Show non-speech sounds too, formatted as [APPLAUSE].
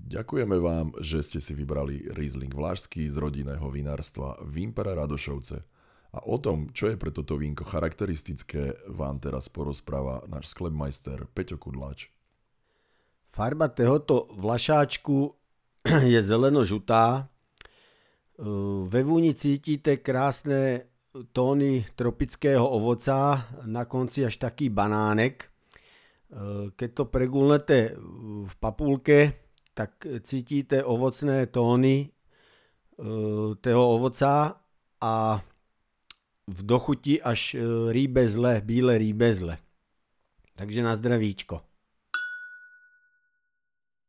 Ďakujeme vám, že ste si vybrali Riesling Vlašský z rodinného vinárstva Vimpera Radošovce. A o tom, čo je pre toto vínko charakteristické, vám teraz porozpráva náš sklepmajster Peťo Kudláč. Farba tohoto vlašáčku [CLEARS THROAT] je zeleno-žutá. Ve vúni cítite krásne tóny tropického ovoca, na konci až taký banánek. Keď to pregulnete v papulke, tak cítite ovocné tóny uh, toho ovoca a v dochuti až uh, rýbezle, bíle rýbezle. Takže na zdravíčko.